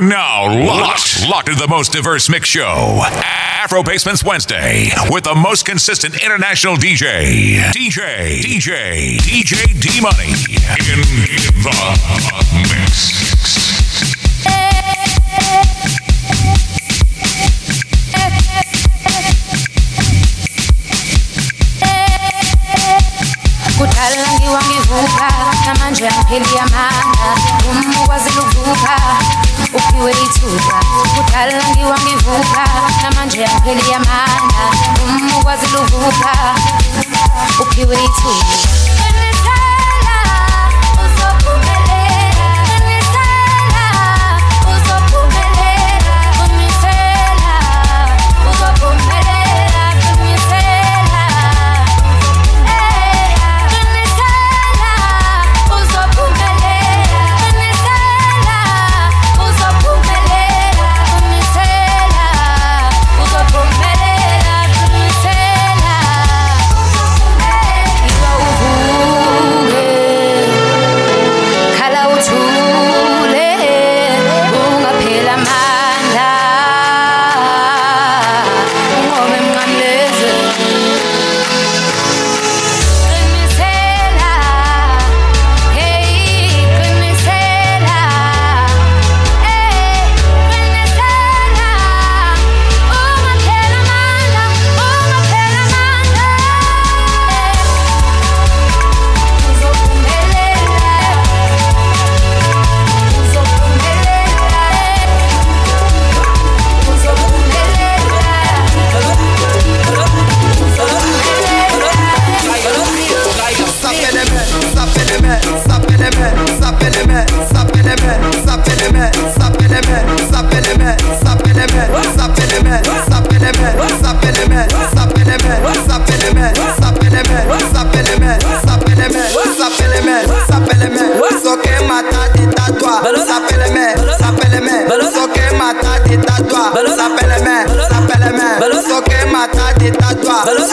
Now locked, locked. in the most diverse mix show, Afro Basements Wednesday, with the most consistent international DJ, DJ, DJ, DJ D Money in, the mix kiweituta kudala ngiwa ngivuka namanje apheli amandla umukwazi luvuka uphiwe ithuba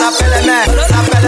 appelle Mère, ça appelle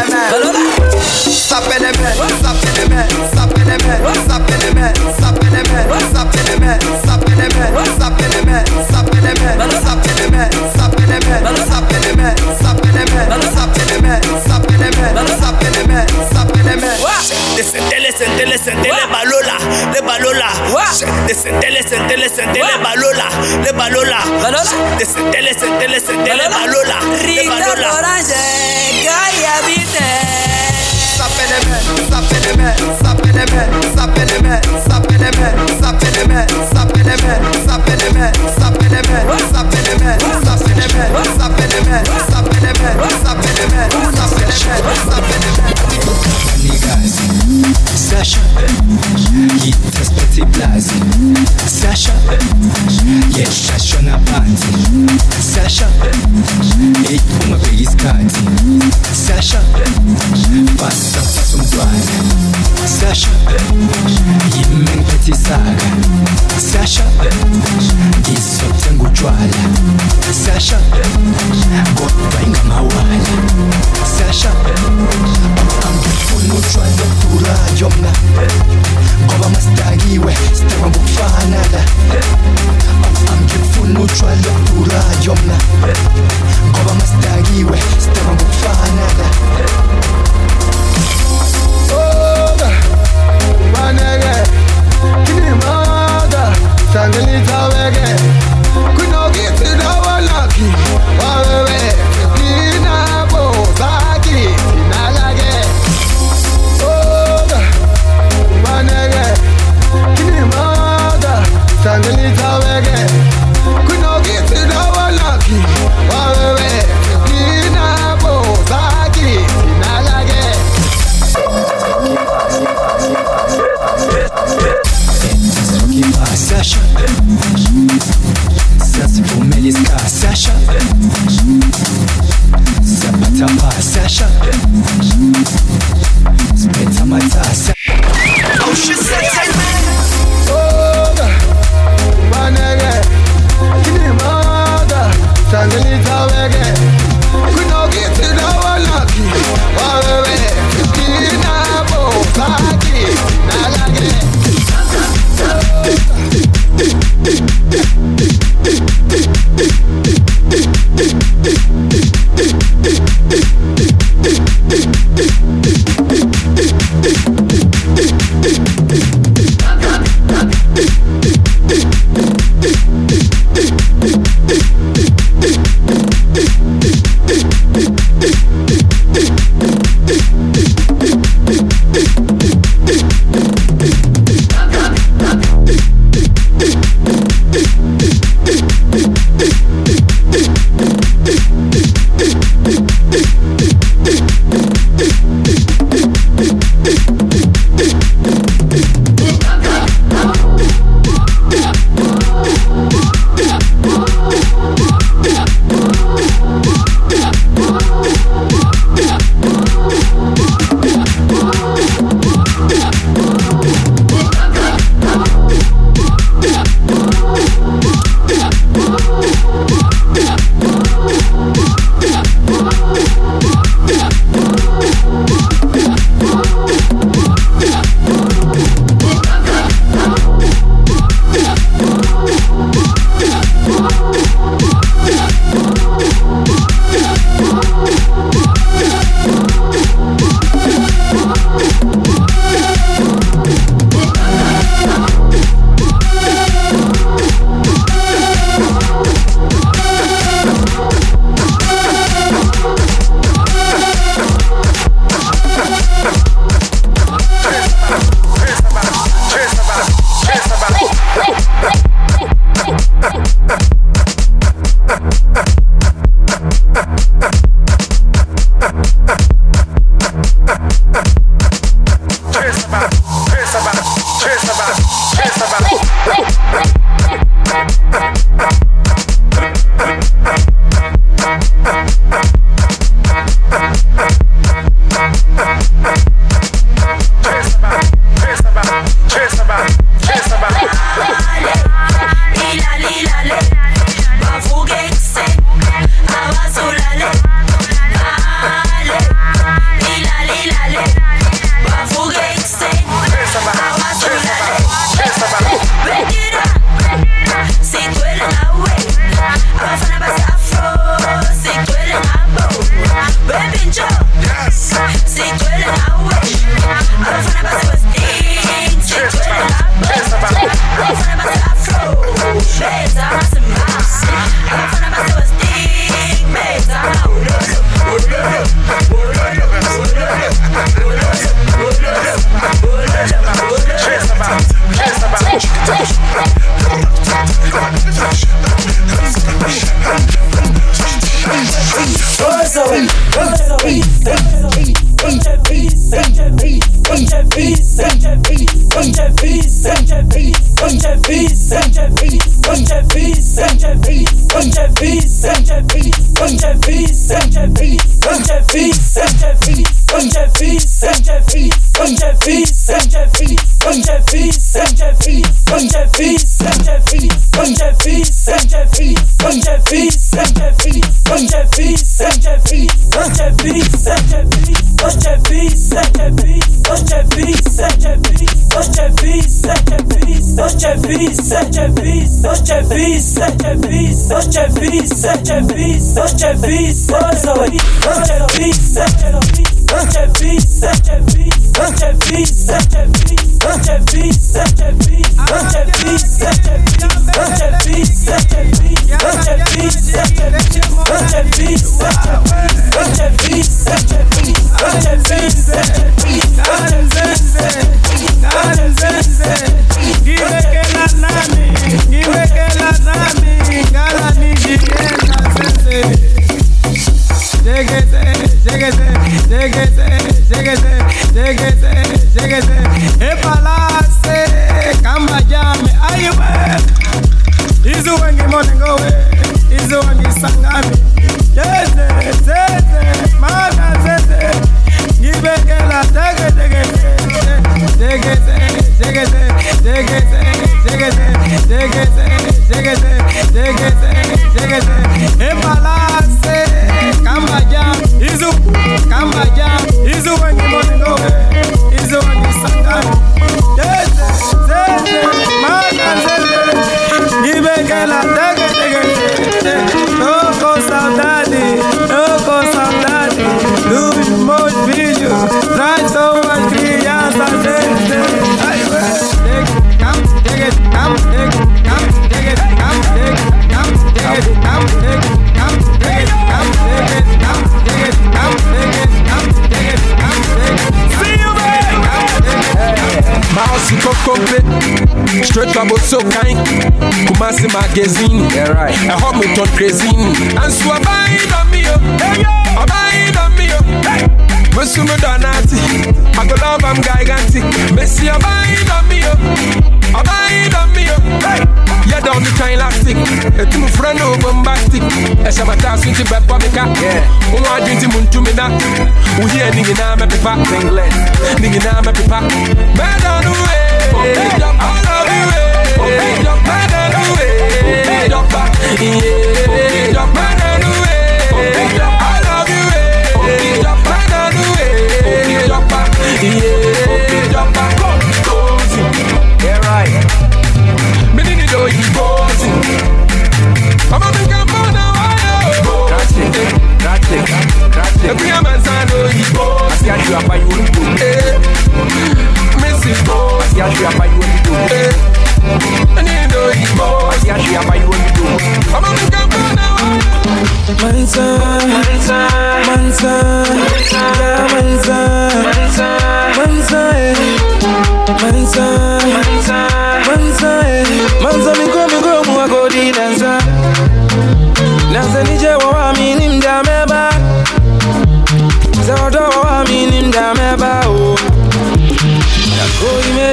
so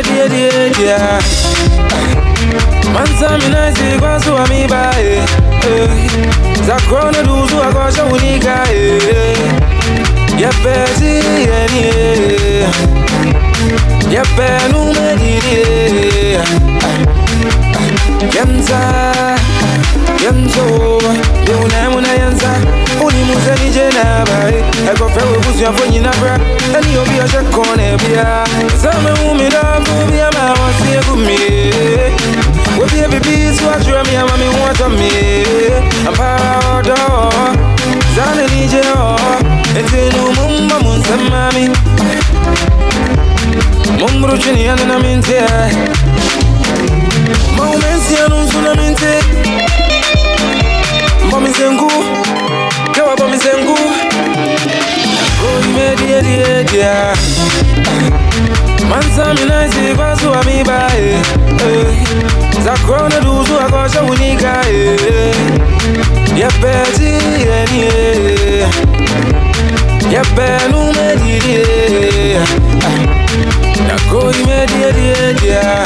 yako ime die die die. Mansa mi na isi kwa suwa mi ba eh, eh. Zakrona duzu akosha unika eh. Yepesi yeni. Yepe nume didi eh. Yenza Yenzo Yuna muna yenza Uni muze ni jena bai Eko fewe kusi ya fonyi na bra. Eni obi ya shakone bia. Zame umida kubia ma wasi kumi Webi ebi bisu ajura mi ama mi wata mi. Ampara odo Zane ni je o Etinu mumma munsema mi Mumbru chini yana na minti maumezi yanunzula minze mbomizengu kewa bomizengu nagoimediyediyedya oh, mansaminazivazuwa mibae eh. eh, zakrona duzuwa kosha unyikae eh. yapetiyeniye yapenumedidiye ah, nagoimediyediyedya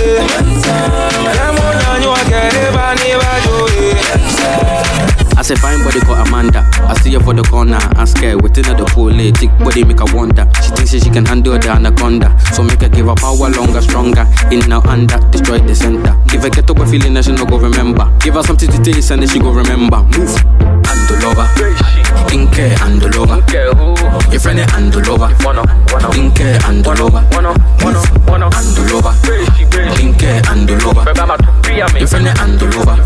I say fine body called Amanda. I see her for the corner. I'm scared. Within her the pole, eh, thick body make her wonder. She thinks she can handle the anaconda. So make her give her power longer, stronger. In now under, destroy the center. Give her get up a feeling that she no go remember. Give her something to taste and then she go remember. Move. And the. Inke and the. Your friend and the lover. Inke and the lover. Move. And. Inke and the. Your friend and the lover.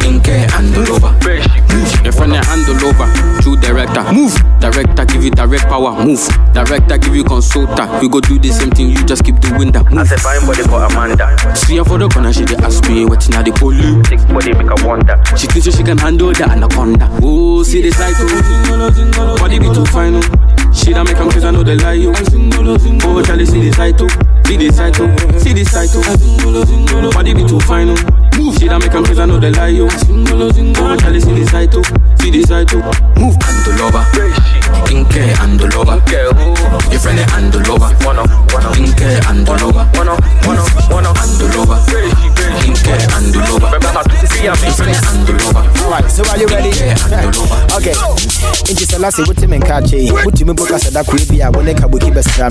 Inke and the. Move. Your friend and the lover. True director. Move. Director give you direct power. Move. Director give you consultant. We go do the same thing. You just keep doing that. Move. I say fine body for Amanda. See her for the corner, she dey ask me what's in the police. Thick body make her wonder. She thinks she can handle the anaconda. Oh, see the title. Oh. Body be too fine. oh. She that make them cause I know they lie you. Oh, Charlie, see the title. Oh. See the title. See the title. Body be too fine. oh. She that make them cause I know they lie you. Oh, Charlie, see the title. See the title. Move. And lover. Inke and the lover. Your friend and the lover. Inke and the lover. And the lover. Inke and the lover. Your friend and the lover. Alright, so are you ready? okay. Inti Selassie, what him and Kachi, what you book us at that could be a one eka buki best ram.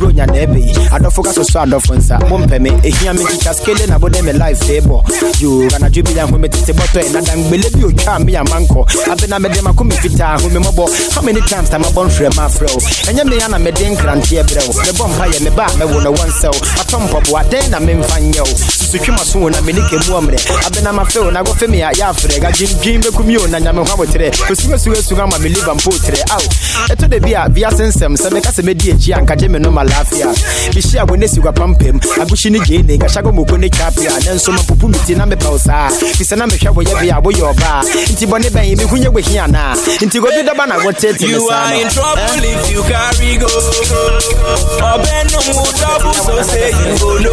Brunya Nebi, I don't focus on sword of Fonsa, Mumpeme, a here me teacher scaling about them a life table. You gonna jubilee when me take the bottle and I believe you charm me a manco. I've been a medema kumi fita, who me mobo. How many times I'm a born from my fro? And you me an a medin here, bro. The bomb high and the back, me wanna one cell. A tom pop, what then I'm in fan yo. Sukuma soon, I'm in a muamre. I've been a my phone, I go for me a yafre, I jim jim the commune and I'm a hammer today. Kusuga suga ma believe I'm potre out. Eto de bia via sensem, se me kase me di echi anka jeme no malafia. Bishia when esi gwa pampem, abushi ni jene, ga shago moko ne chapia, nenso ma pupu miti na me pausa. Fisa na me hwa boye bia boye oba. Nti bone ben yi me we hia na. Nti go na go tete You are in trouble if you carry go. Obeno mu double so say you go no.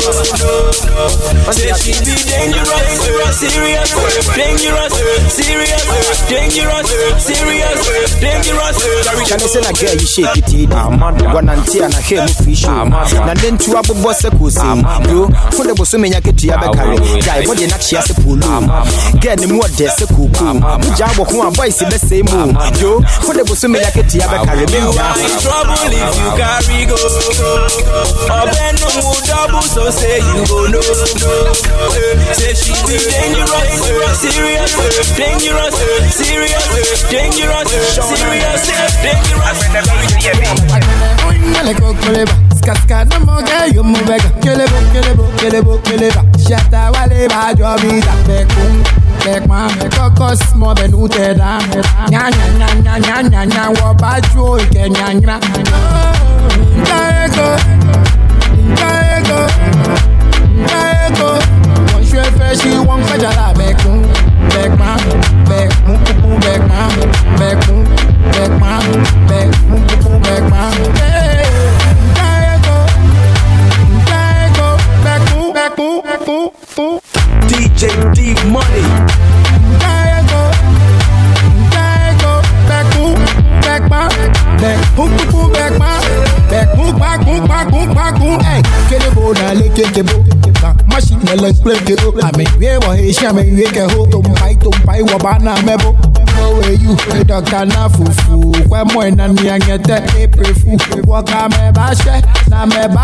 Say she be dangerous, serious, dangerous, serious, dangerous, serious, dangerous. Kane se na girl you shake it in. Wananti na hair mu free show Na nentu abobɔ sɛ kose Bro, fode bo so menya ketua bɛkare Guy, bɔde na kyea sɛ polo Girl ne mu ɔdɛ sɛ koko Wogya abɔ ho a boys bɛsɛe mu Yo, fode bo so menya ketua bɛkare You are in trouble if you carry go. Obeno mu double so say you go no. Say she be dangerous, serious, dangerous, serious, dangerous, serious, dangerous. Dale cocoleba, skaska na moga yo mubega Kelebo, kelebo, kelebo, keleba Shata wale ba jo vida Bekum, bekma, bekoko smo benute da Nya nya nya nya nya nya nya Wo ba jo ike nya. Nya Nkaego, nkaego, nkaego Wọ́n ṣe fẹ́ ṣí wọ́n ń fẹ́jàlá bẹ̀kún bẹ̀kmá bẹ̀kún kúkú bẹ̀kmá bẹ̀kún bẹ̀kmá bẹ̀kún kúkú bẹ̀kmá. Nkaego, nkaego, bẹ̀kún bẹ̀kún bẹ̀kún bẹ̀kún. DJ D Money. Nkaego, nkaego, bẹ̀kún bẹ̀kmá bẹ̀kún kúkú bẹ̀kmá bẹ̀kún gbàkún gbàkún gbàkún. Kelebo na le kekebo. Machine na le kpekebo. Àmì ìwé wọ̀ iṣẹ́ àmì ìwé kẹ̀hó. Tompai tompai wọ̀ bá na mẹ́bó. Owe you, dọ̀kítà náà fùfù. Kwẹ́mọ̀ iná ni ẹ̀yẹ́tẹ́. April fool, mẹ́ bá ṣẹ́. Na mẹ́ bá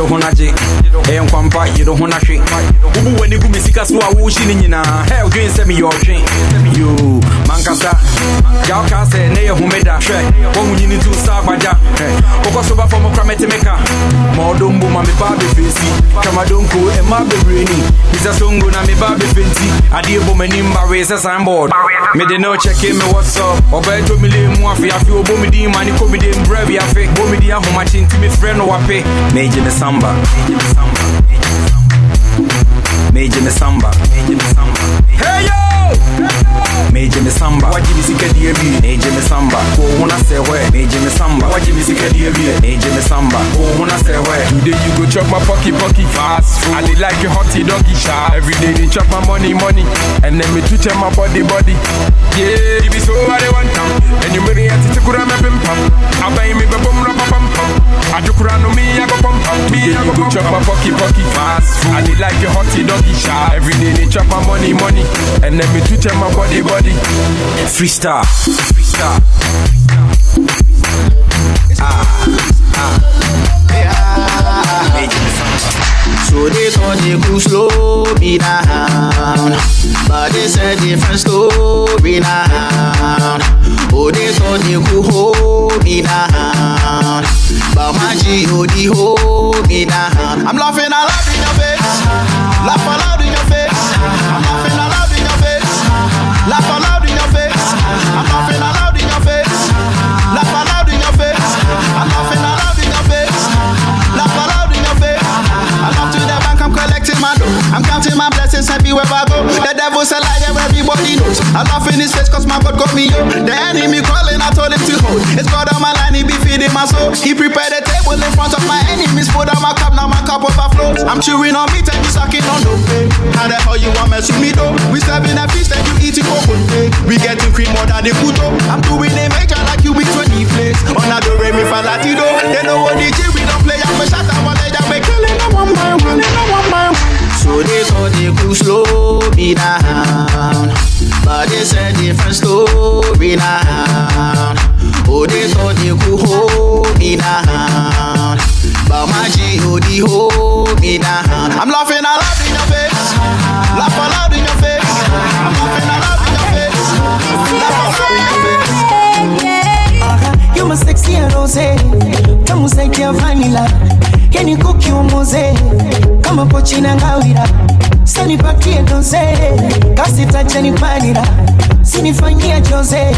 ah. do ho na gye ɛyɛ nkwampa yi do ho na hwe wobu w'ani gu me sika so a wohyi ne nyinaa hɛ wodwen sɛ meyɛ ɔtwe yo mankasa. Gya wokaa sɛ ne yɛ homeda hwɛ woahu nyini to sa agbagya wokɔ so bafɔ mo kora mɛte meka ma ɔdɔ mbo ma meba bɛfɛsi kamadonko ɛma bebree ni bisa songo na meba bɛfɛnti adeɛ bɔ m'anim bawee sɛ signboard. Mede ne ɔkyɛke me mele mu afeafe ɔbɔ me din ma ne kɔ me de mbrɛ wiafe bɔ me din ahomakye nti mefrɛ no wape megye me samba. Megye me samba. Hey yo Meje me samba Waji mi sika die bi Meje me samba Ko huna se hwe Meje me samba Waji mi sika die bi Meje me samba Ko huna se hwe Today you go chop my pocky pocky fast food. I dey like a hotty doggy sharp. Every day they chop my money money, and then me twitch my body body. Yeah, if it's so I dey want them, and you marry at it kura me pim pam. I buy me be bum rapa pam pam. I do kura no me I go pam pam. Me I go chop my pocky pocky fast food. I dey like a hotty doggy sharp. Every day they chop my money money, and then me twitch my body body. Freestyle Freestyle ah, ah. So they thought they could slow me down, but it's a different story now. Oh, they thought they could hold me down, but my G.O.D. hold me down. I'm laughing out loud in your face, laugh out in your face. My dough. I'm counting my blessings everywhere I go. The devil's a liar, everybody knows. I laugh in his face cause my God got me yo. The enemy calling, I told him to hold. It's God on my line, he be feeding my soul. He prepared a table in front of my enemies. Put on my cup, now my cup overflows. I'm chewing on meat and you sucking on dope. How the hell you want mess with me though? We serving a feast and you eating coconut. We getting cream more than the puto. I'm doing a major like you with 20 plates. On a do re mi fa latido. They know what DJ we don't play. I'm a shot, I'm a I'm a killing them one by one, one by one. So they thought they could slow me down, but it's a different story now. Oh, they thought they could hold me down, but my G.O.D. hold me down. I'm laughing out loud in your face, laugh out in your face. I'm laughing out loud in your face, laugh out in your face. You must sexy rose Tamu zaidi ya vanilla Yani kuki umuze Kama pochi na ngawira doze Kasi tacha Sinifanyia jose.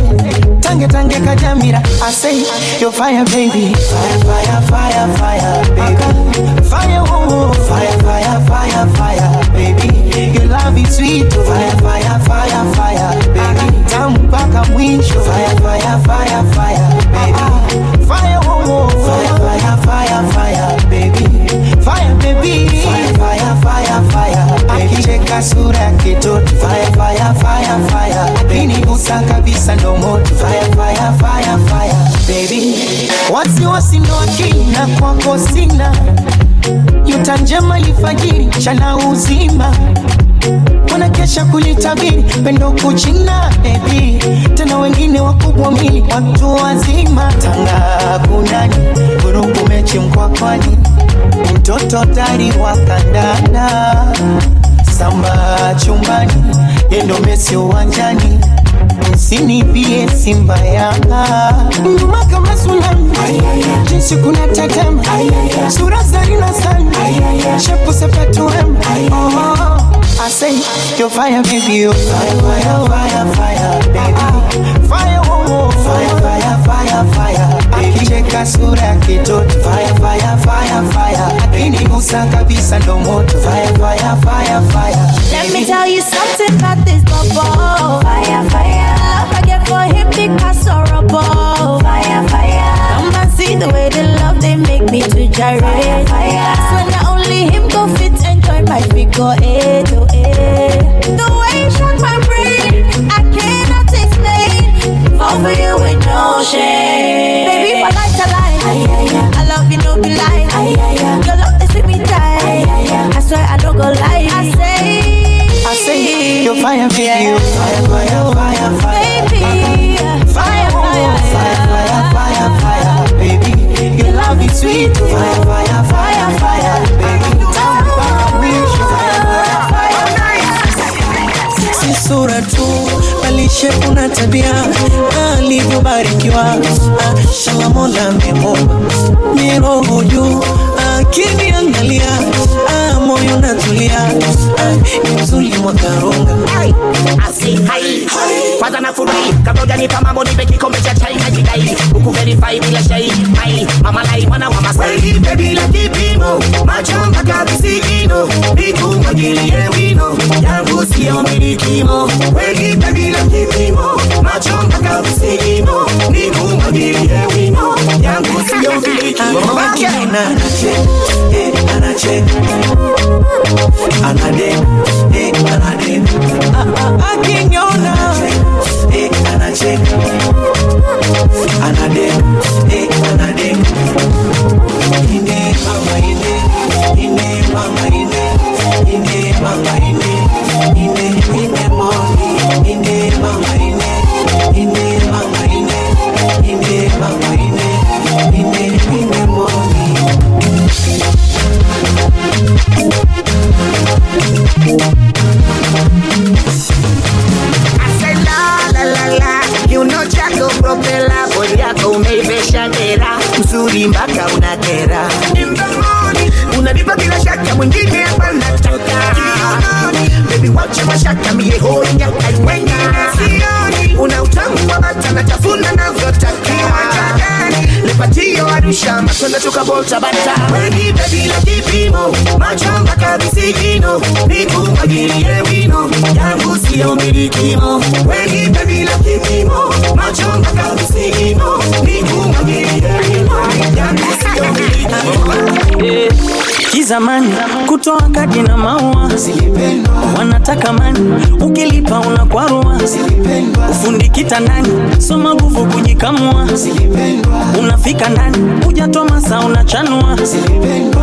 Tange tange kajamira. I say you're fire baby. Fire fire fire fire baby. Fire oh, oh oh Fire fire fire fire baby. Your love is sweet oh. Fire fire fire fire baby. Tamu mpaka mwisho Fire fire fire fire baby ah, ah, ah. Akicheka sura ya Fire fire fire fire. Kabisa ndo moto ndo akina na kwako sina. Yuta njema lifajiri chana uzima wanakesha kulitabiri pendo kuchina bebi tena wengine wakubwa mili watu wazima tanga kunani. Vurugu mechi mkwakwani mtoto tari wa kandanda samba chumbani yendo mesi uwanjani msinipie simba yanga. Nduma kama tsunami jinsi kuna tetema. Sura zarina sana shepu sepetuem oh. I say you're fire, baby. You're fire, fire, fire, fire, baby. Fire, oh, oh, fire, fire, fire, fire, baby. Akicheka sura ya kitoto. Fire, fire, fire, fire. Akinigusa kabisa ndo moto. Fire, fire, fire, fire. Let me tell you something about this bubble. Fire, fire. Love I get for him because horrible. Fire, fire. See the way they love they make me to gyrate. Fire. So not only him go fit and enjoy my figure eight to eight. The way you shock my brain, I cannot explain. Fall for you with no shame. Baby, for life to life. I love you, no be lie. Your love is with me tight. I swear I don't go lie. I say, I say you're fire, baby. You're fire, fire, fire, fire. sweet. Fire, fire, fire, fire, baby. Sura tu balishe kuna tabia. Alivyobarikiwa shala mola memoba juu akiniangalia moyo natulia ni mzuri mwakarunga kwanza nafurahi kabla hujanipa mambo nipe kikombe cha chai na jidai huku verify bila shai? Mai mama lai mwana wa masai Nipe bila kipimo macho mpaka visigino nikumwagilie wino yangu sio milikimo Nipe bila kipimo macho mpaka visigino nikumwagilie wino yangu sio milikimo Anache, anache Anade, kujikamua unafika ndani hujatoa masa unachanua.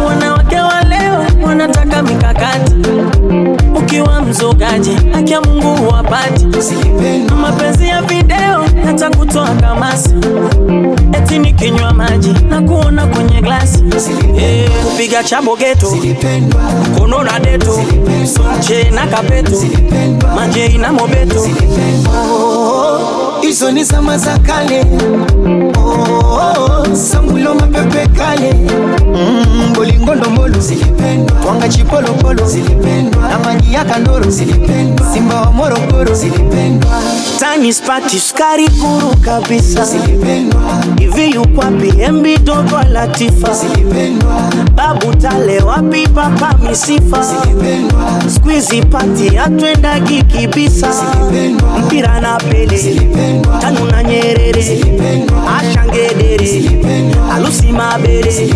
Wanawake wa leo wanataka mikakati. Ukiwa mzogaji akia mungu huwapati. Mapenzi ya video hata kutoa kamasi. Eti nikinywa maji na kuona kwenye glasi. Eh, kupiga chabo geto kono na deto. Che na kapeto. Majei na mobeto hizo ni zama za kale. Oh, sangulo mapepe kale. Mm, bolingo ndombolo twanga chipolopolo na maji ya kandoro. Simba wa morogoro. Tani spati sukari kuru kabisa. Hivi yukwapi embi dogo latifa babu tale wapi? Papa misifa. Skwizi pati atwendagi kibisa mpira na pele. Tanu na nyerere. Ashangedere alusi mabere.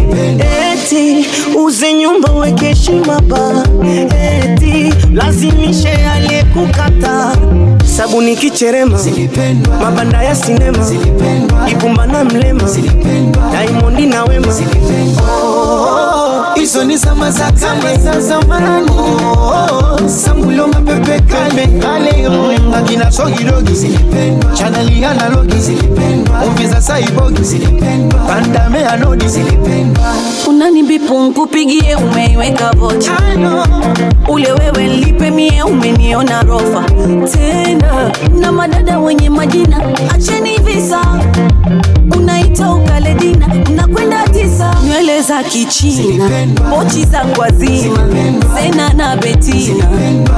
Eti uze nyumba weke heshima ba eti lazimishe aliyekukata. Sabuni kicherema. Mabanda ya sinema. Ibumba na mlema. Daimondi na wema hizo ni zama za kale za zamani sambulo mapepe kale kale akina sogidogi chanali analogi muvi za saibogi pandame anodi unanibipu nkupigie umeiweka vocha. Ule wewe lipe mie umeniona rofa. Tena na madada wenye majina. Acheni visa. Unaita ukaledina unakwenda tisa. Nywele za kichina pochi zangu hazina sena na betina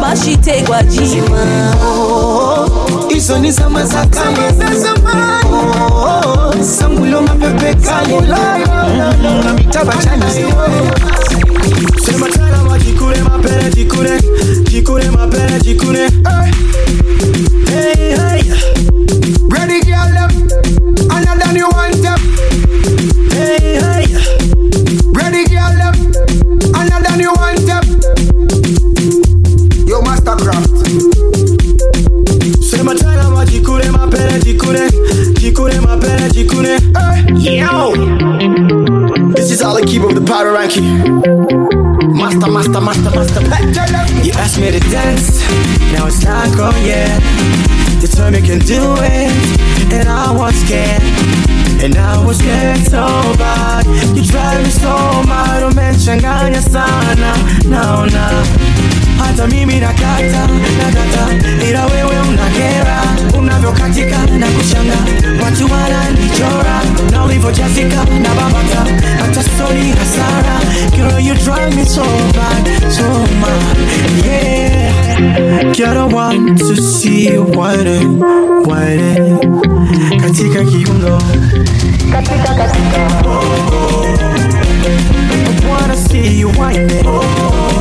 bashitegwa jima. Hizo ni zama za kale mapepe kale unamita mapele jikule jikule mapele jikule hey, hey. Ready girl? Yo This is all I keep of the power ranking Master, master, master, master You asked me to dance, now it's not gone yet. You told me can do it, and I was scared. And I was scared so bad. You drive me so oh, mad, don't mention umechanganya sana, naona hata mimi nakata nakata, ila wewe unakera, unavyokatika na kushanga, watu wananichora na ulivyojazika na babata, hata stori hasara. Girl, you drive me so bad, so mad, yeah. Girl, I want to see you whining, whining katika kiundo, katika katika, oh, oh. I wanna see you whining. Oh, oh.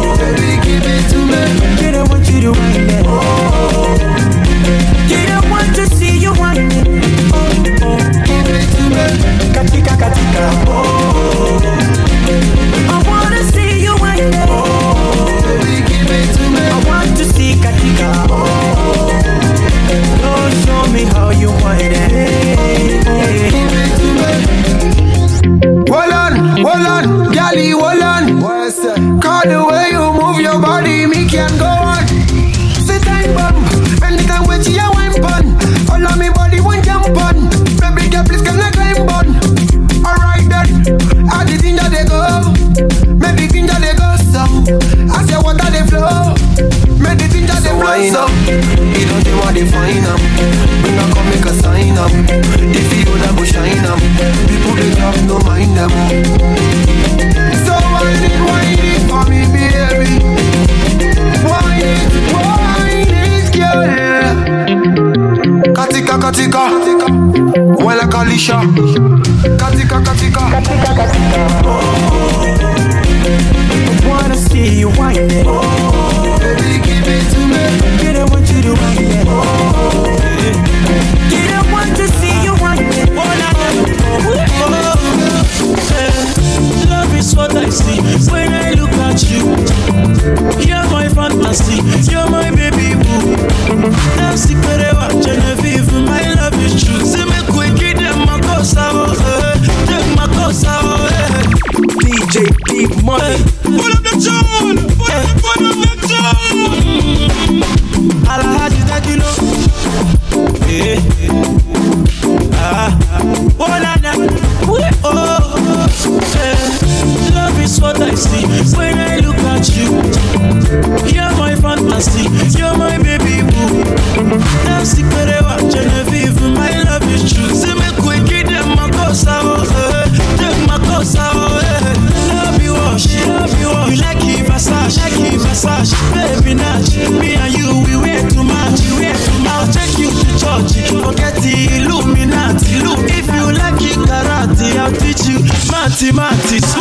Matty, Matty.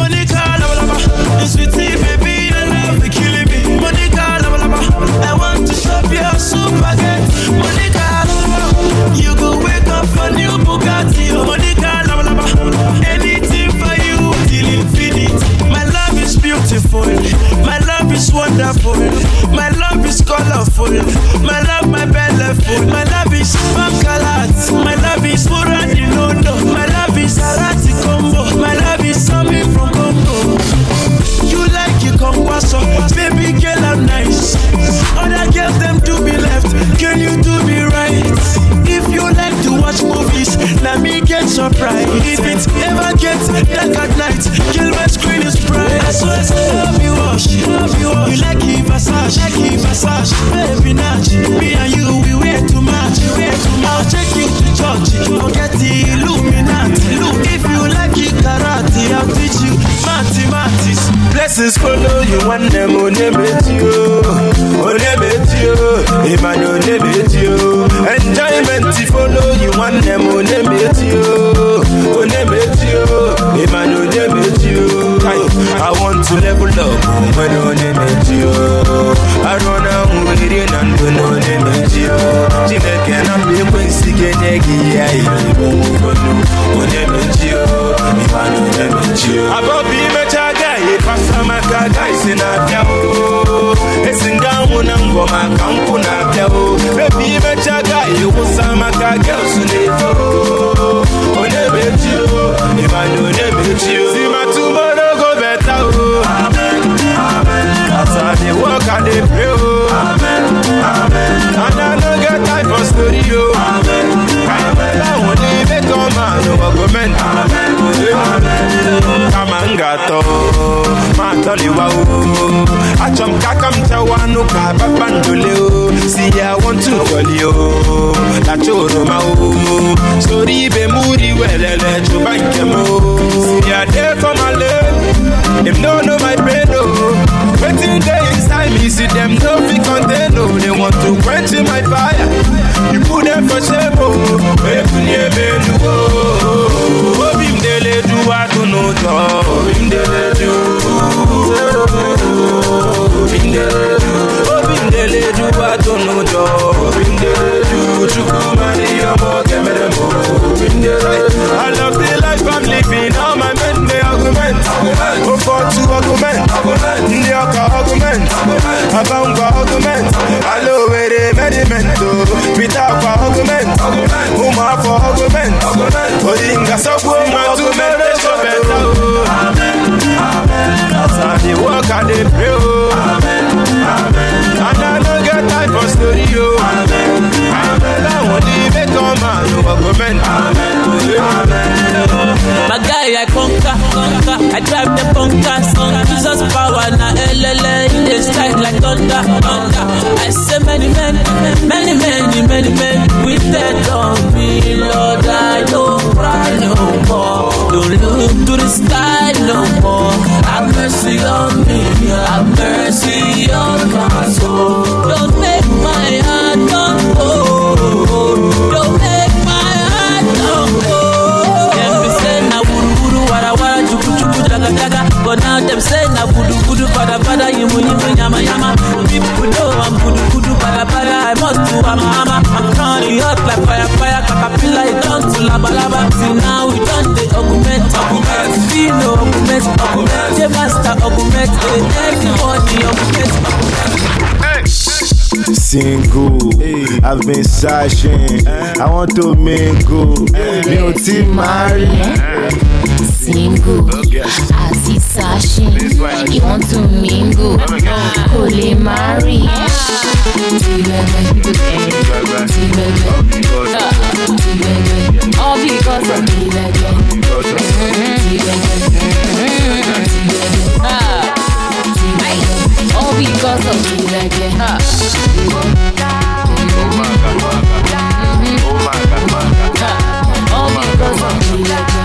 Single, I've been searching. I want to mingle. Mi ò tí marry. Single, àti sashing, you want to mingle, kò lè marry. Tìbẹ̀bẹ̀, tìbẹ̀bẹ̀, tìbẹ̀bẹ̀, all because of tìbẹ̀bẹ̀. Tìbẹ̀bẹ̀, ah, tìbẹ̀bẹ̀, all because of tìbẹ̀bẹ̀. All because of tìbẹ̀bẹ̀. Say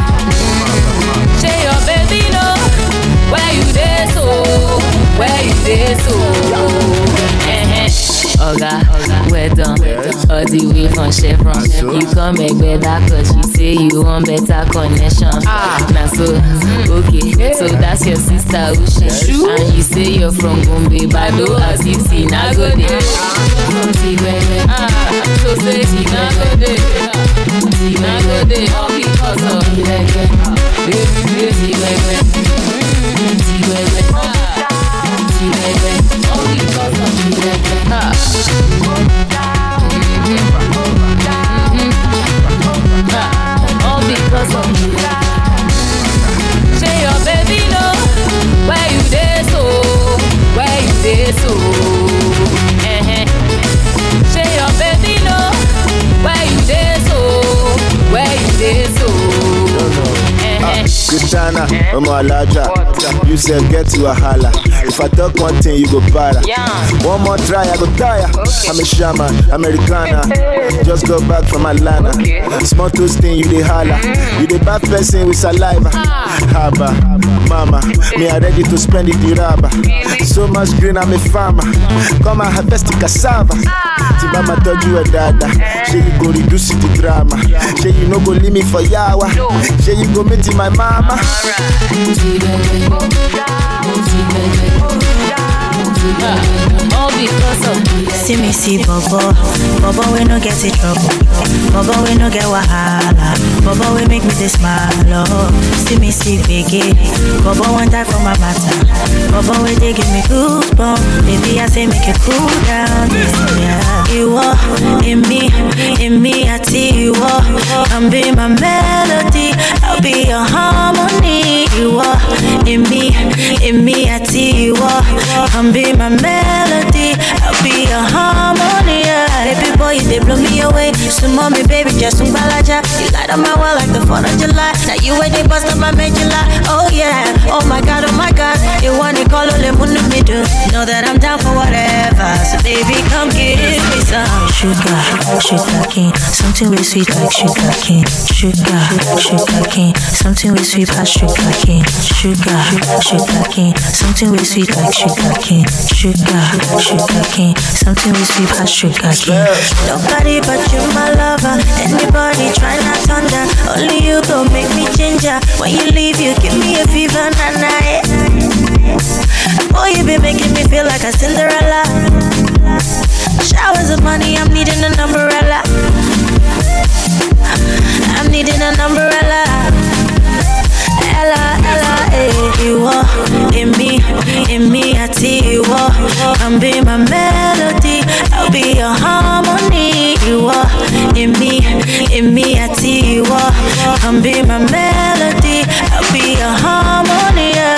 done. All the way from Chevron. You come back better cause you say you want better connection. Now so, okay, so that's your sister Ushi. And you say you're from Gombe, Bado as you see, now go there. Ah, so say, now go there. Now go there, all because of. Ileke. Ileke. Ileke. All because of. Ah. Ah, because baby know where you dey so, where you dey so. Eh-eh. Gudana, Omo Alaja. You said get to a holla. If I talk one thing, you go para. One more try, I go tire. I'm a shaman, Americana. Just go back from Atlanta. Small toast thing, you dey holla. Mm. You dey bad person with saliva. Ah. Haba, mama, me I ready to spend it rubber. So much green, I'm a farmer. Come and harvest the cassava. Ah. Tiba ma you a dáadáa. Ṣé you go reduce the drama? Ṣé you no go leave me for yawa? Ṣé you go meet my mama? All oh, oh, because of See me see Bobo, Bobo we no get in trouble, Bobo we no get wahala, Bobo we make me dey smile. Oh, see me see Biggie, Bobo want die for my matter, Bobo we dey give me goosebumps. Baby I say make you cool down, yeah. You are in me, in me I see you are, I'm be my melody, I'll be your harmony. You are in me, in me I see you are, I'm be my melody, I'll be your harmony. Baby boy, you they blow me away. So mommy, baby, just some balaja. You light up my world like the 4th of July. Now you wait, they bust up my medulla. Oh yeah, oh my god, oh my god. You want to call only mundo me do. Know that I'm down for whatever. So baby, come give me some sugar, sugar cane. Something with sweet like sugar cane. Sugar, sugar cane. Something with sweet like sugar cane. Sugar, sugar cane. Something with sweet like sugar cane. Sugar, sugar cane. Something with sweet like sugar cane. Nobody but you, my lover. Anybody try not thunder. Only you go make me ginger. When you leave, you give me a fever, na na. eh. Boy, you be making me feel like a Cinderella. Showers of money, I'm needing an umbrella. I'm needing an umbrella ìwọ èmi èmi àti ìwọ can be my melody I'll be your harmony ìwọ èmi èmi àti ìwọ can be my melody I'll be your harmony yeah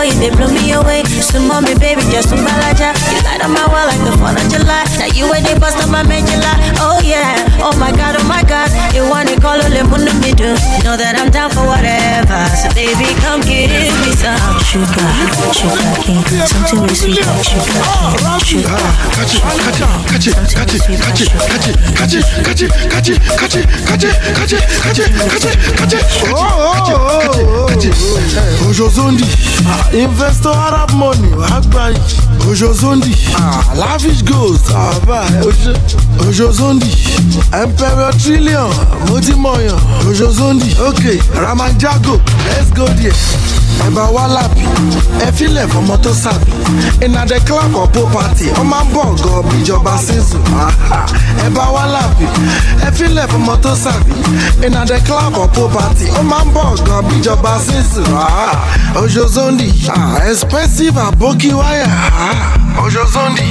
boy, you they blow me away. So mommy, baby, just some balaja. You light up my world like the 4th of July. Now you and they bust up my medulla. Oh yeah, oh my god, oh my god. You want to call only mundo me do. Know that I'm down for whatever. So baby, come give me some sugar, sugar king, something with sweet like sugar, sugar. Catch it, catch it, catch it, catch it, catch it, catch it, catch it, catch it, catch it, catch it, catch it, catch it, catch it, catch it, catch it, catch it, catch it, catch it. Ojozondi, investor Arab money, Agbai. Ojozondi, lavish goes, Aba, Ojozondi, Emperor Trillion, Motimoyan, Ojozondi, okay, Ramanjago, let's go there ẹ bá wá lábì ẹ filẹ̀ fọmọ tó the ìnàdẹ clark ọ̀pọ̀ party ọmọ bọ̀ gan bíjọba season ẹ bá wá lábì ẹ filẹ̀ fọmọ tó the ìnàdẹ clark ọ̀pọ̀ party ọmọ bọ̀ gan bíjọba season ojozondi ah, expensive abokiwaya wire. Ojozondi,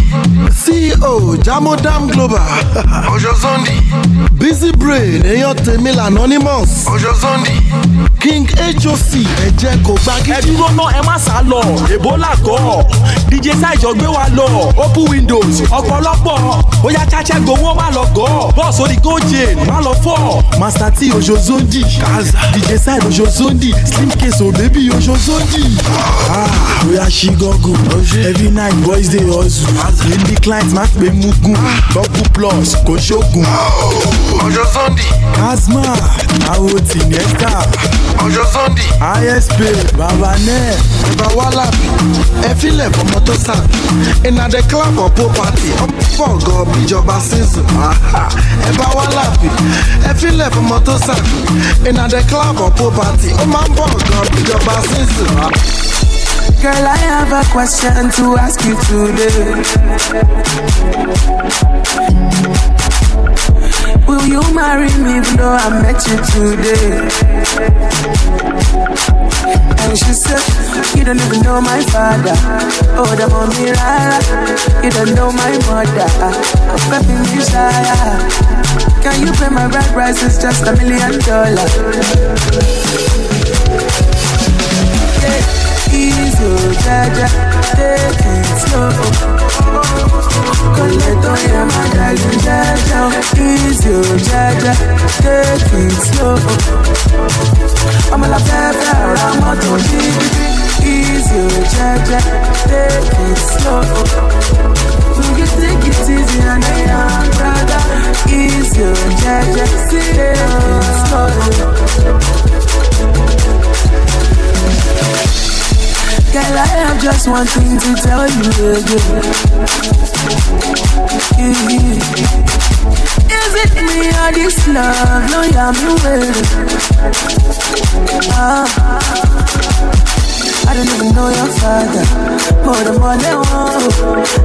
CEO Jamodam Global. Ojozondi, Busy Brain, èèyàn tèmi l'anonymous. Ojozondi, King HOC, ẹ̀jẹ̀ kò gbá ẹ dúró náà ẹ má sá lọ. Ebola kọ. Dj saijọ gbé wa lọ. Open windows. Ọ̀pọ̀lọpọ̀. Bóyá chacha gbowó má lọ gọ. Bọ́ọ̀sì orí gojin má lọ fọ́. Master t ojozondi kaza. Dj said ojozondi slim case o baby ojozondi oya gọ́gù every night boys dey hustle níbi client má pé mugun gọ́gù plus kò ṣógun. ọjọ́ sunday. asma àwọn tí ní ẹ́ta. ọjọ́ sunday. isp baba nẹ́ẹ̀. bàbá wálàbí ẹ filẹ̀ fọmọ tó sàbí iná dé club ọ̀pọ̀ party ọ̀pọ̀ gan bíjọba season ẹ bá wálàbí ẹ filẹ̀ fọmọ tó sàbí iná dé club ọ̀pọ̀ party ó máa ń bọ̀ gan bíjọba season. Girl, I have a question to ask you today. Will you marry me even though I met you today? And she said, You don't even know my father. Oh, the mommy, rara. You don't know my mother. I'm desire. Can you pay my rent price? It's just a million dollars. Easy, oh, jaja, take it slow. Coleto ya madali jaja, oh. easy, oh, jaja, take it slow. I'm a la pepe, I'm a to easy, oh, jaja, take it slow. Will you take it easy and I am brother? Easy, oh, jaja, take it slow. Girl, I have just one thing to tell you again. Is it me or this love? No, yeah, me waiting. Ah, I don't even know your father. More than one than one.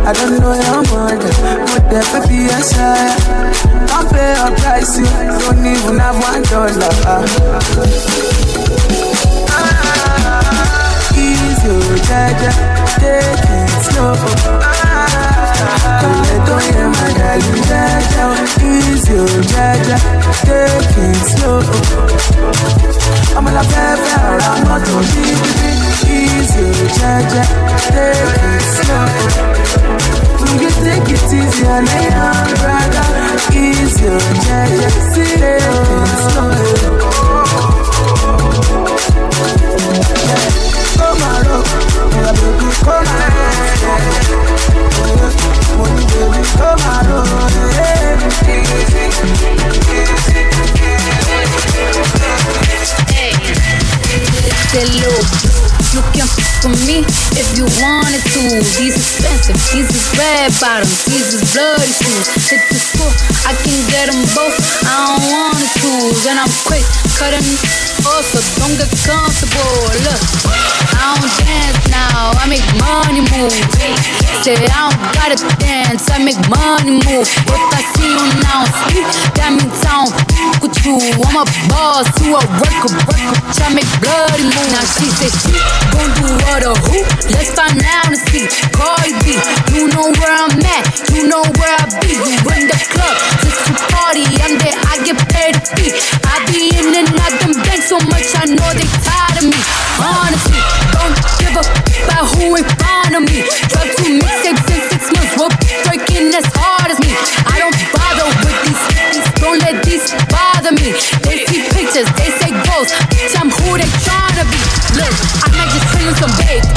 I don't know your mother. But the baby, yes, I can't pay a price. You don't even have one dollar. Jaja, take it slow. Coleto ya madali jaja, easy, oh, jaja, take it slow. I'm a la pepe, I'm not on easy, jaja, take it slow. You take it easy and I am brother? Easy, oh, jaja, take with me if you wanted to. These expensive, these is red bottoms, these is bloody shoes. Hit the school, I can get them both. I don't wanna choose, and I'm quick cutting oh, don't get comfortable. Look, I don't dance now, I make money move. Say I don't gotta dance, I make money move. If I see you now, that means I don't you. I'm a boss, you a worker, worker, I make bloody move. Now she say she gon' do what or who? Let's find out and see. Cardi B, you know where I'm at, you know where I be. We in the club, just to party, I'm there, I get paid to be. I be in and out them banks so much, I know they tired of me. Honestly, don't give up about who in front of me. Drop two mixtapes in six months, whoop, breaking as hard as me. I don't bother with these, don't let these bother me. They see pictures, they say goals. bitch, I'm who they trying to be. Look, I might just chill with some babe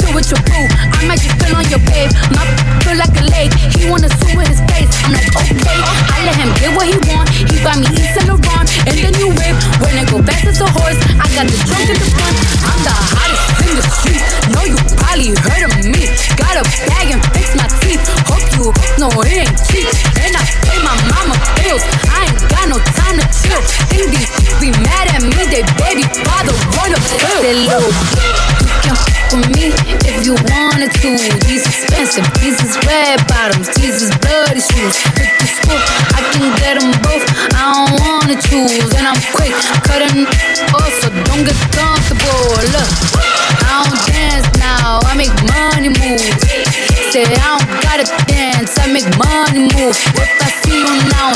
chill with your boo. I might just spill on your babe. My feel like a lake. He wanna swim with his face. I'm like, okay. I let him get what he want. He buy me Yves Saint Laurent and then you whip. When I go fast as a horse, I got the trunk in the front. I'm the hottest in the street. Know you probably heard of me. Got a bag and fix my teeth. Hope you know it ain't cheap. And I pay my mama bills. I ain't got no time to chill. These be mad at me. They baby father wanna kill can fuck with me if you wanted to. These expensive, these is red bottoms, these is bloody shoes. Pick the school, I can get them both. I don't wanna choose, and I'm quick cutting off, so don't get comfortable. Look, I don't dance now, I make money moves. Say I don't gotta dance, I make money moves. If I see you now,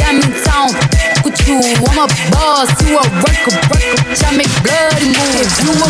that means I don't. I'm a boss, you a worker, worker. I make bloody moves. You a,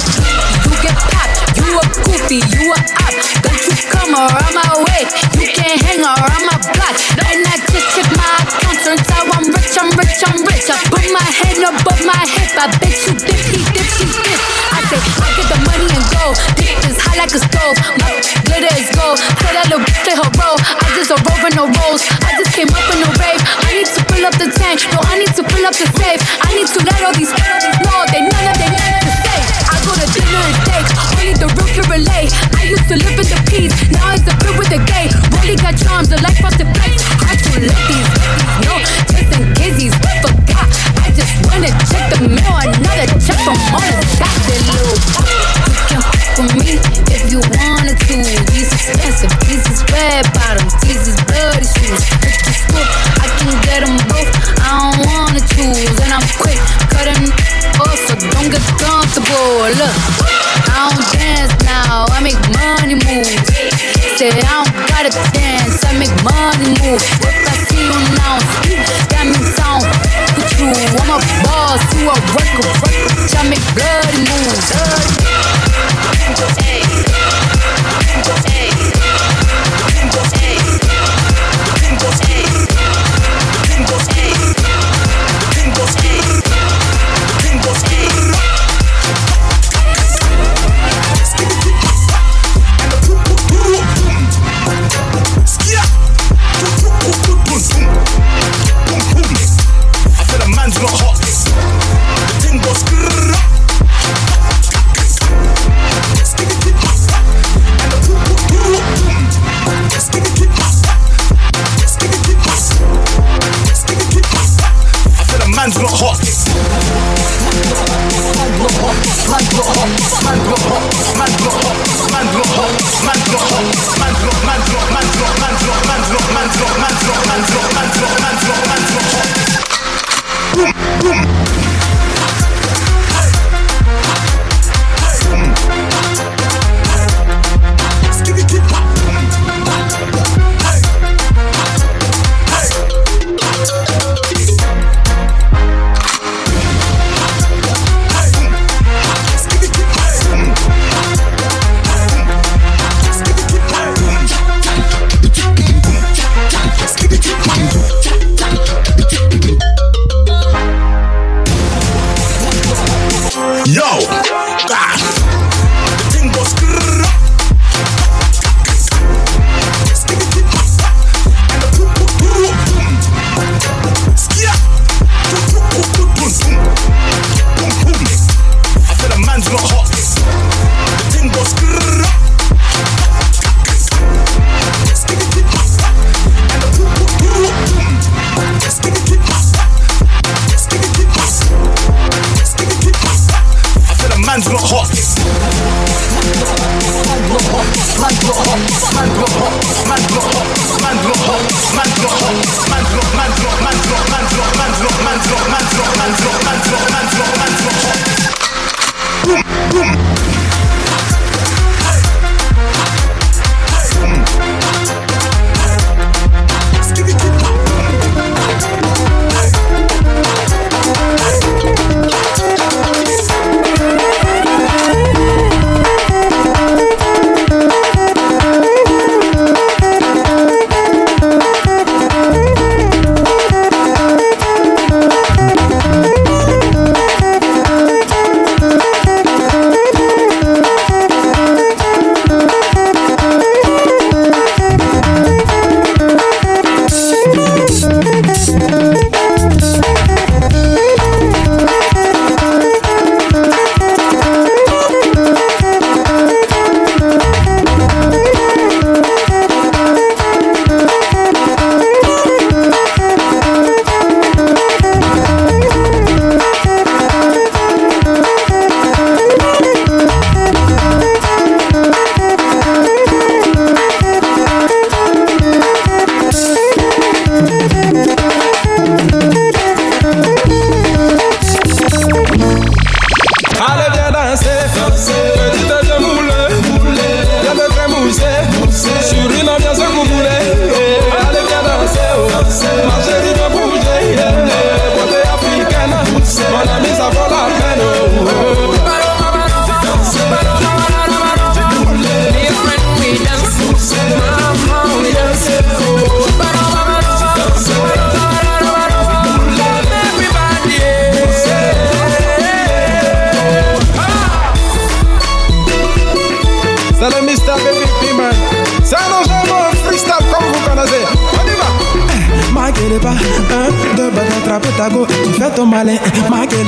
you get popped. You a goofy, you a op. Don't you come around my way. You can't hang around my block. And I just check my account. Turns out I'm rich, I'm rich, I'm rich. I put my head above my hip. I bet you dipsy, dipsy, dip. I say I get the money and go. Dick is hot like a stove. My glitter is gold. Tell that little bitch play her role. I just a rover, no rolls. I just came up in a rave. I need to fill up the tank. No, I need fill up the safe. I need to let all these bitches know they none of their names to say. I go to dinner and steak, only the roof can relate. I used to live in the peace, now it's I disappear with the gay. Rolly got charms, the light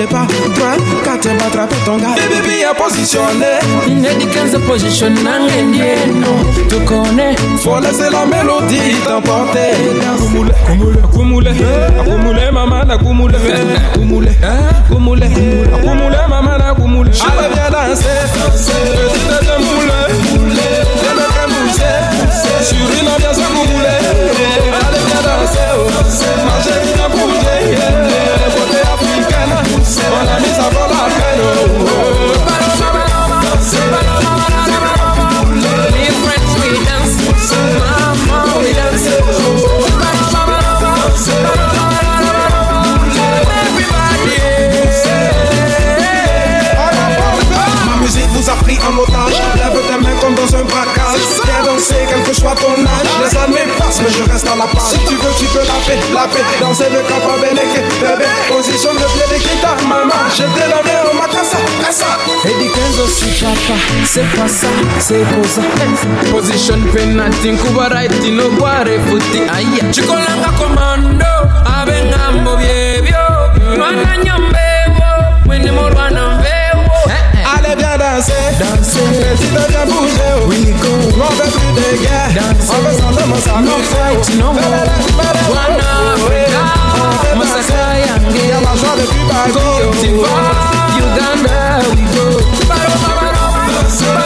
n'est pas. Droit Quand tu vas attraper ton gars. Baby, bien positionné Dédicace positionné Tu connais. Faut laisser la mélodie t'emporter. Koumoule, koumoule, koumoule Koumoule, maman, la koumoule Koumoule, koumoule Koumoule, maman, la koumoule Allez, viens danser. Que tu soit ton âge, les années passent, mais je reste à la page. Si tu veux, tu peux laver, laver, danser le capa beneke, bébé. Position de pied de guitare, maman, je te la mets en macassa, cassa. Et dit 15 aussi, papa, c'est pas ça, c'est cosa. Position penalty, Cuba right, no pare, footy, aïe. Tu collabas commando, avengambo, vievio, no anaño, bebo, winimolano. Danser, danser tu viens bouger, oh. we go. On veut plus de guerre, danser. on veut simplement s'amuser no Wana Africa Masaka yange Y'a la joie depuis Paris, Côte d'Ivoire Uganda we go Different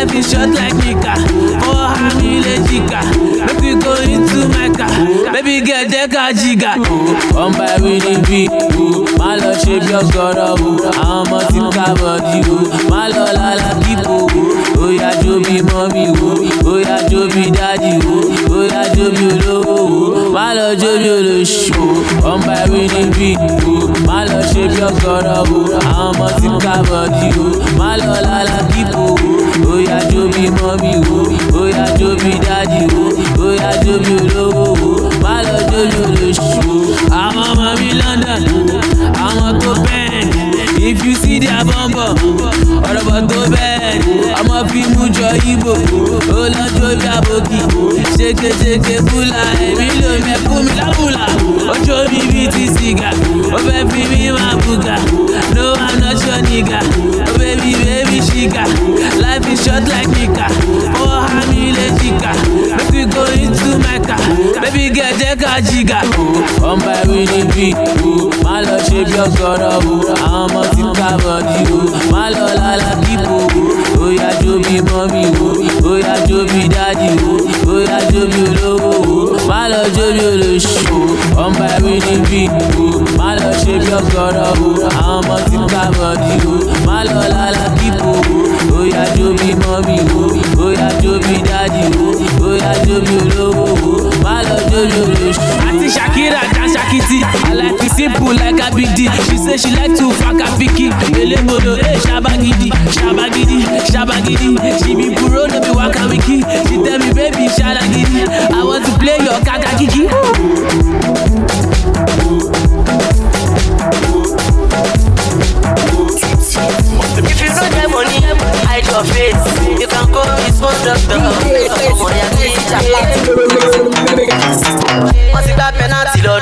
Life is short like nika oh hami le jika make we go into my car baby girl jẹ́ ká jìgà. bá wí níbí o má lọ ṣe bí ọgọ́rọ̀ o àwọn ọmọ tí ń kábọ̀dì o má lọ lálá kíkó o bóyá jó bí mọ́mí o bóyá jó bí dádì o bóyá jó bí olówó o má lọ jó bí olóṣù o wọ́n bá wí níbí o má lọ ṣe bí ọgọ́rọ̀ o àwọn ọmọ lọ lálá kíkó o bóyá jó bí mọ́mí o bóyá jó bí dádì o bóyá jó bí olówó o má lọ jó bí olóṣù o àwọn ọmọ mi london àwọn tó bẹ́ẹ̀. If you see their bọ́m̀bọ̀ ọ̀rọ̀ bọ̀ tó bẹ́ẹ̀ ọmọ fi mú jọ ibo ó lọ́jọ́ bí àbòkì ṣékeṣéke búlà èmi ló mẹ́kú mi lábùlà. Ojú mi bíi ti sìgá ó fẹ́ fi mí máa bùgà. No i'm not your nigga. Oh baby baby sugar life is short like nika. Ó há mi lè jìkà make we go into my car baby girl jẹ́ ká jìgà. Wọ́n bá wí níbí o má lọ ṣe bí ọgọ́rọ̀ o oh. àwọn ọmọ tí ń kábọ̀dì o oh. má lọ lálá kíkó o bóyá jó bí mọ́mí o bóyá jó bí dádì o bóyá jó bí olówó o má lọ jó bí olóṣù o wọ́n bá wí níbí o má lọ ṣe bí ọgọ́rọ̀ o àwọn ọmọ tí ń kábọ̀dì o má lọ lálá o jó bí mọ́mí o bóyá jó bí dádì o bóyá jó bí olówó o má lọ jó bí olóṣù. àti shakira dan shakiti i like it simple like abidi she say she like to faka fiki elébolo eh ṣabagidi ṣabagidi ṣabagidi she be buro no be waka wiki she tell me baby ṣalagidi i want to play your kaka kiki. If you no get money, hide your face. You can go with one doctor. Ya kí n jà. Wọ́n ti gbá pẹ́nàtì lọ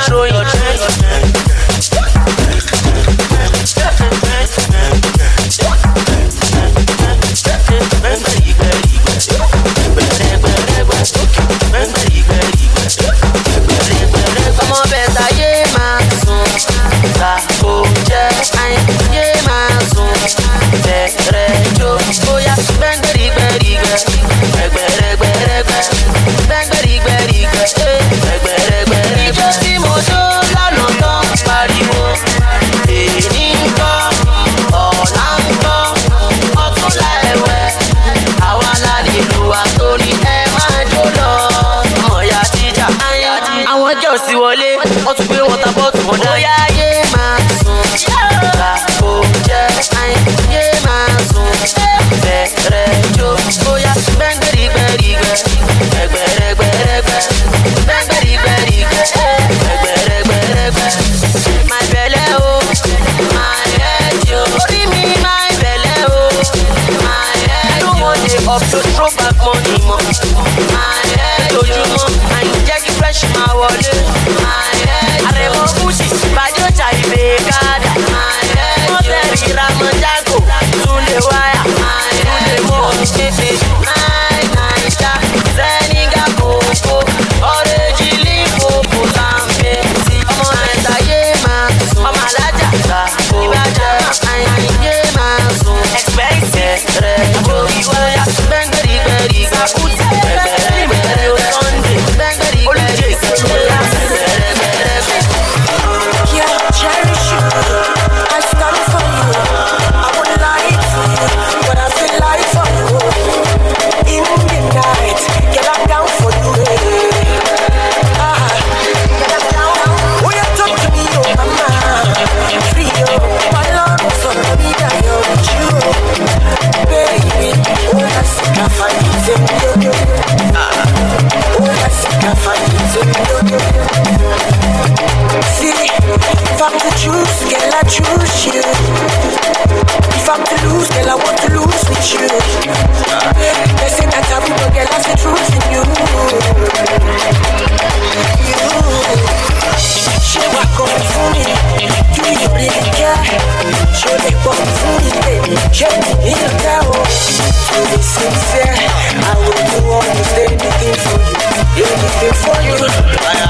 for you.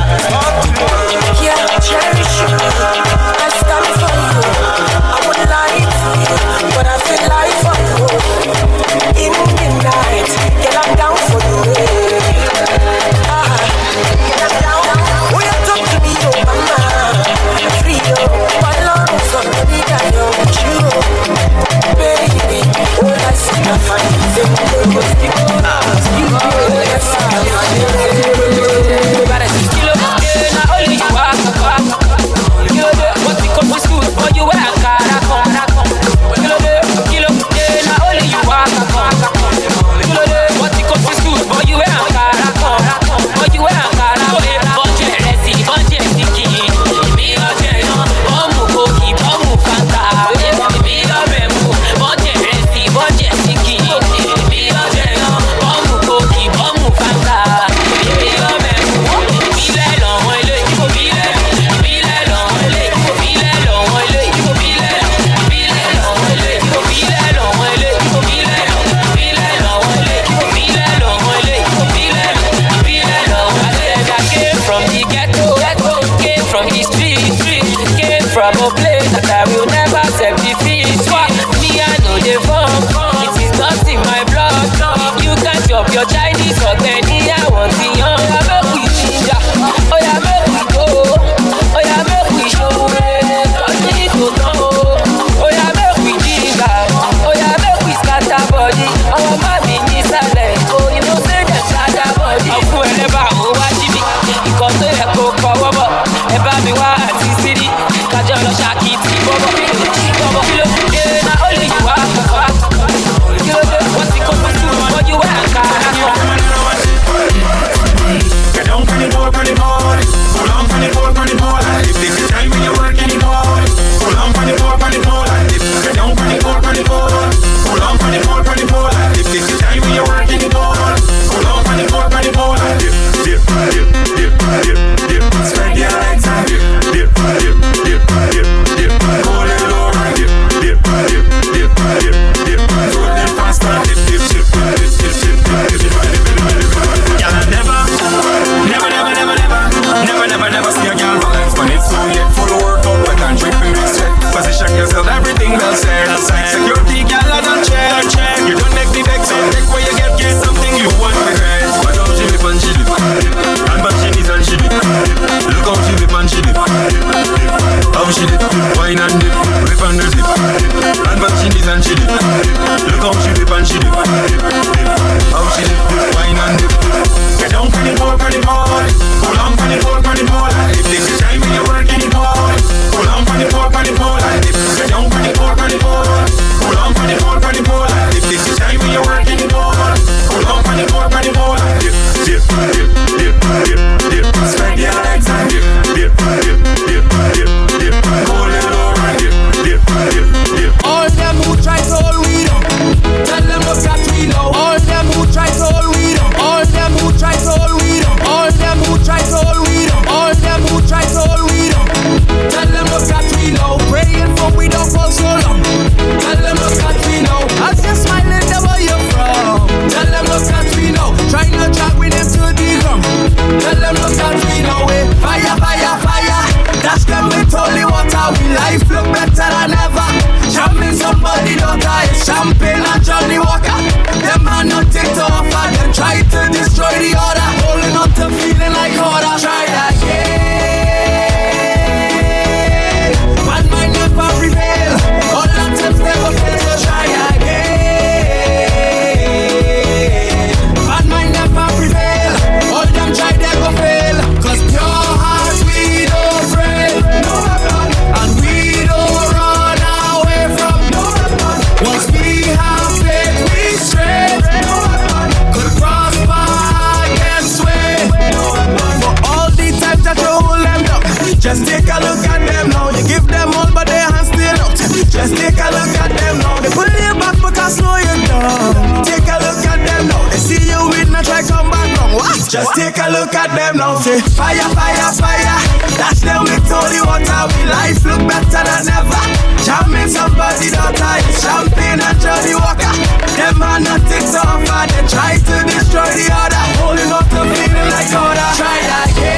Look at them now, say fire, fire, fire. Dash them with holy water. We life look better than ever. Jamming somebody daughter is champagne and Johnnie Walker. Them are nothing to offer. They try to destroy the other. Holding up the feeling like order. Try again.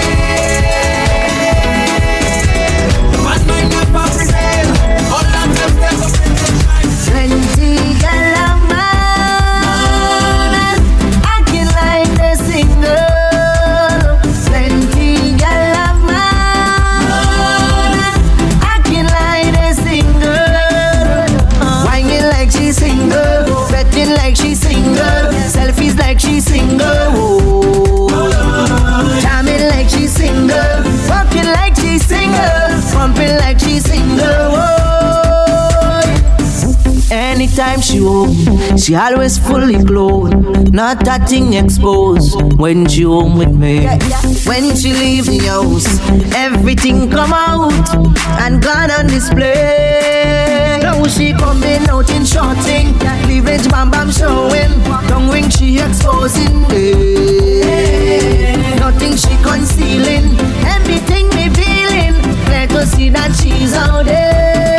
Home. she always fully clothed, not that thing exposed. When she home with me, when she leave the house, everything come out and gone on display. Now she coming out in shorting, cleavage bam bam showing, Don't ring she exposing. Hey. Nothing she concealing, everything revealing. Let us see that she's out there.